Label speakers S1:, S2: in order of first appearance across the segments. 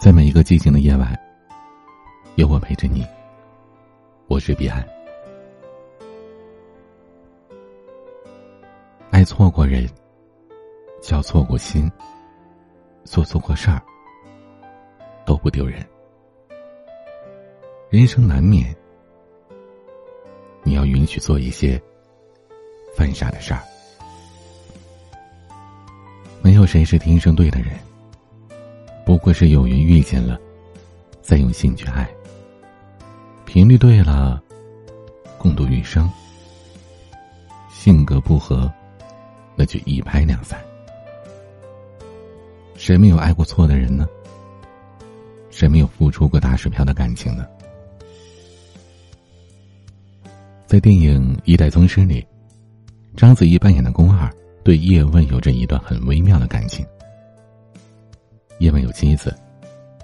S1: 在每一个寂静的夜晚，有我陪着你。我是彼岸。爱错过人，交错过心，做错过事儿，都不丢人。人生难免，你要允许做一些犯傻的事儿。没有谁是天生对的人。不过是有缘遇见了，再用心去爱。频率对了，共度余生。性格不合，那就一拍两散。谁没有爱过错的人呢？谁没有付出过打水漂的感情呢？在电影《一代宗师》里，章子怡扮演的宫二对叶问有着一段很微妙的感情。叶问有妻子，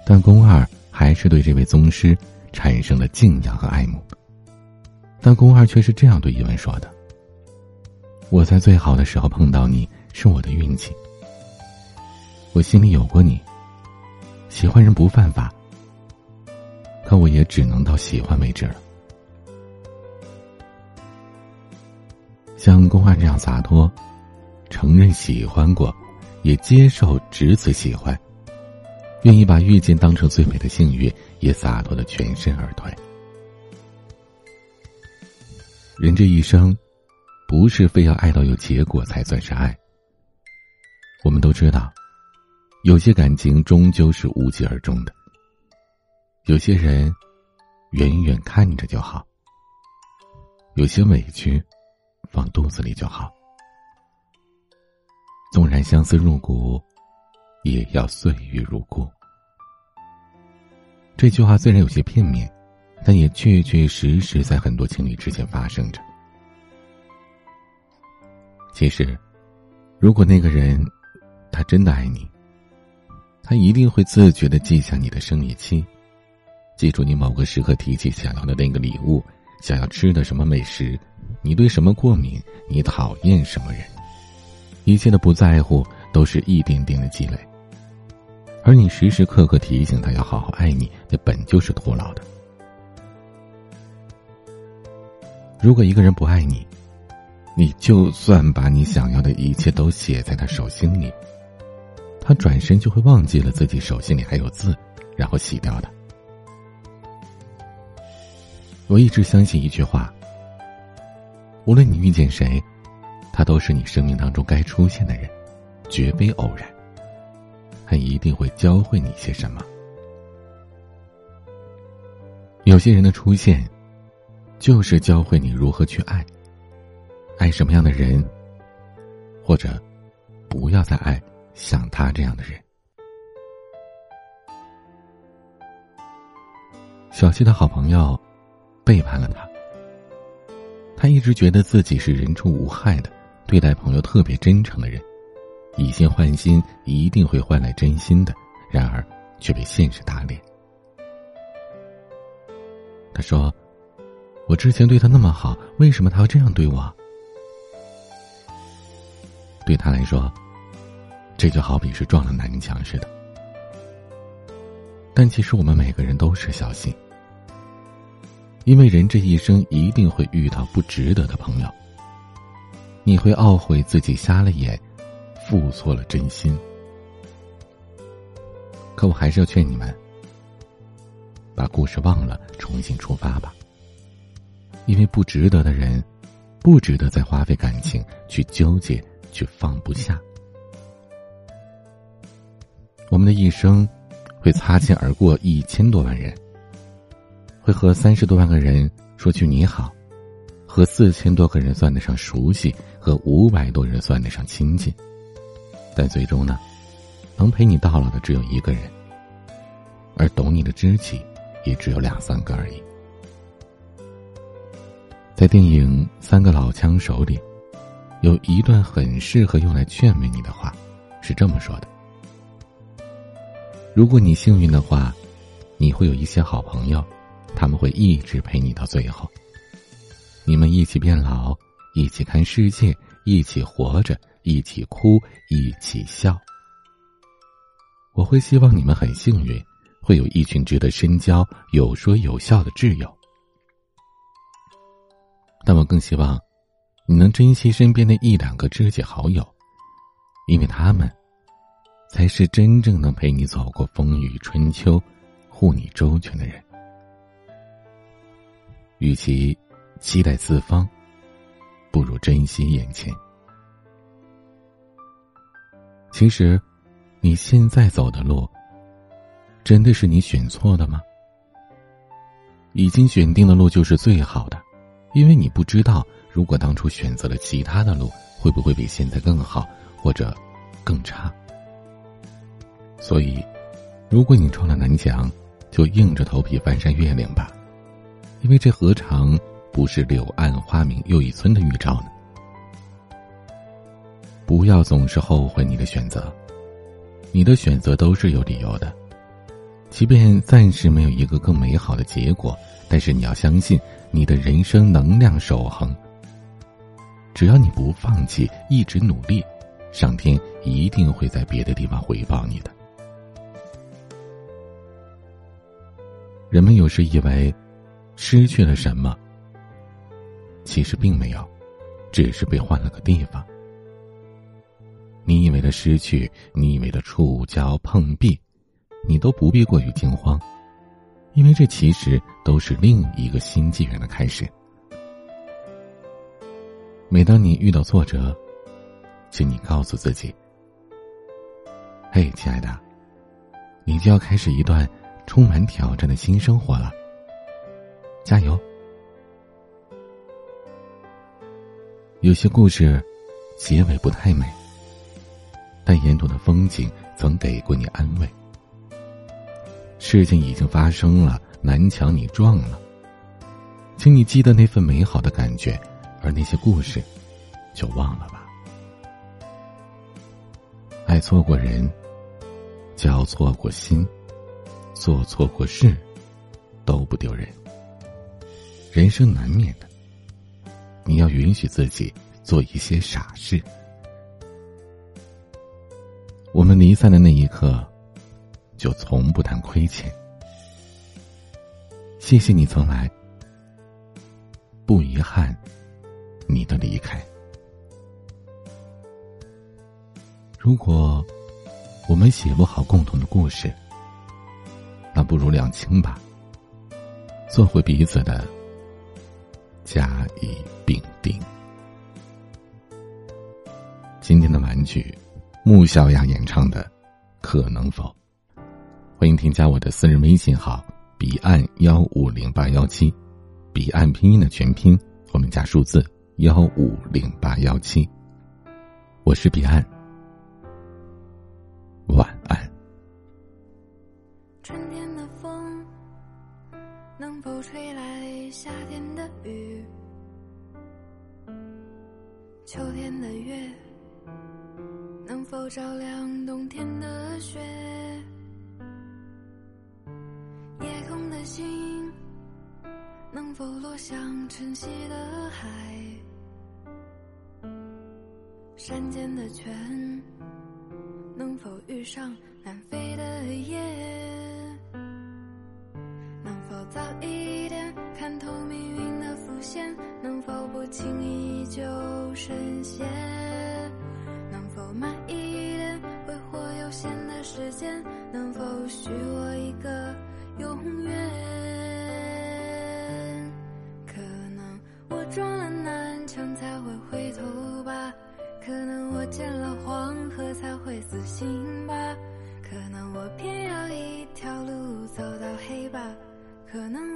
S1: 但宫二还是对这位宗师产生了敬仰和爱慕。但宫二却是这样对叶问说的：“我在最好的时候碰到你是我的运气，我心里有过你。喜欢人不犯法，可我也只能到喜欢为止了。像宫二这样洒脱，承认喜欢过，也接受只此喜欢。”愿意把遇见当成最美的幸运，也洒脱的全身而退。人这一生，不是非要爱到有结果才算是爱。我们都知道，有些感情终究是无疾而终的。有些人，远远看着就好；有些委屈，放肚子里就好。纵然相思入骨。也要岁月如故。这句话虽然有些片面，但也确确实实在很多情侣之间发生着。其实，如果那个人他真的爱你，他一定会自觉的记下你的生理期，记住你某个时刻提起想要的那个礼物，想要吃的什么美食，你对什么过敏，你讨厌什么人，一切的不在乎都是一点点的积累。而你时时刻刻提醒他要好好爱你，那本就是徒劳的。如果一个人不爱你，你就算把你想要的一切都写在他手心里，他转身就会忘记了自己手心里还有字，然后洗掉的。我一直相信一句话：无论你遇见谁，他都是你生命当中该出现的人，绝非偶然。他一定会教会你些什么。有些人的出现，就是教会你如何去爱，爱什么样的人，或者不要再爱像他这样的人。小希的好朋友背叛了他，他一直觉得自己是人畜无害的，对待朋友特别真诚的人。以心换心，一定会换来真心的。然而，却被现实打脸。他说：“我之前对他那么好，为什么他要这样对我？”对他来说，这就好比是撞了南墙似的。但其实，我们每个人都是小心，因为人这一生一定会遇到不值得的朋友。你会懊悔自己瞎了眼。付错了真心，可我还是要劝你们，把故事忘了，重新出发吧。因为不值得的人，不值得再花费感情去纠结，去放不下。我们的一生会擦肩而过一千多万人，会和三十多万个人说句你好，和四千多个人算得上熟悉，和五百多人算得上亲近。但最终呢，能陪你到老的只有一个人，而懂你的知己也只有两三个而已。在电影《三个老枪手》里，有一段很适合用来劝慰你的话，是这么说的：如果你幸运的话，你会有一些好朋友，他们会一直陪你到最后。你们一起变老，一起看世界，一起活着。一起哭，一起笑。我会希望你们很幸运，会有一群值得深交、有说有笑的挚友。但我更希望，你能珍惜身边的一两个知己好友，因为他们，才是真正能陪你走过风雨春秋、护你周全的人。与其期待四方，不如珍惜眼前。其实，你现在走的路，真的是你选错的吗？已经选定的路就是最好的。因为你不知道，如果当初选择了其他的路，会不会比现在更好，或者更差。所以，如果你撞了南墙，就硬着头皮翻山越岭吧，因为这何尝不是柳暗花明又一村的预兆呢？不要总是后悔你的选择，你的选择都是有理由的，即便暂时没有一个更美好的结果。但是你要相信，你的人生能量守恒。只要你不放弃，一直努力，上天一定会在别的地方回报你的。人们有时以为失去了什么，其实并没有，只是被换了个地方。你以为的失去，你以为的触礁碰壁，你都不必过于惊慌。因为这其实都是另一个新纪元的开始。每当你遇到挫折，请你告诉自己：“嘿，亲爱的，你就要开始一段充满挑战的新生活了。加油！”有些故事结尾不太美，但沿途的风景曾给过你安慰。事情已经发生了，南墙你撞了，请你记得那份美好的感觉，而那些故事，就忘了吧。爱错过人，交错过心，做错过事，都不丢人。人生难免的，你要允许自己做一些傻事。我们离散的那一刻。就从不谈亏欠。谢谢你曾来，不遗憾你的离开。如果我们写不好共同的故事，那不如两清吧，做回彼此的甲乙丙丁。今天的玩具，穆小雅演唱的《可能否》。欢迎添加我的私人微信号“彼岸幺五零八幺七”，彼岸拼音的全拼后面加数字幺五零八幺七。我是彼岸，晚安。
S2: 春天的风能否吹来夏天的雨？秋天的月能否照亮冬天的雪？夜空的星能否落向晨曦的海？山间的泉能否遇上南飞的雁？能否早一点看透命运的伏线？能否不轻易就深陷？间？能否许我一个？永远，可能我撞了南墙才会回头吧，可能我见了黄河才会死心吧，可能我偏要一条路走到黑吧，可能。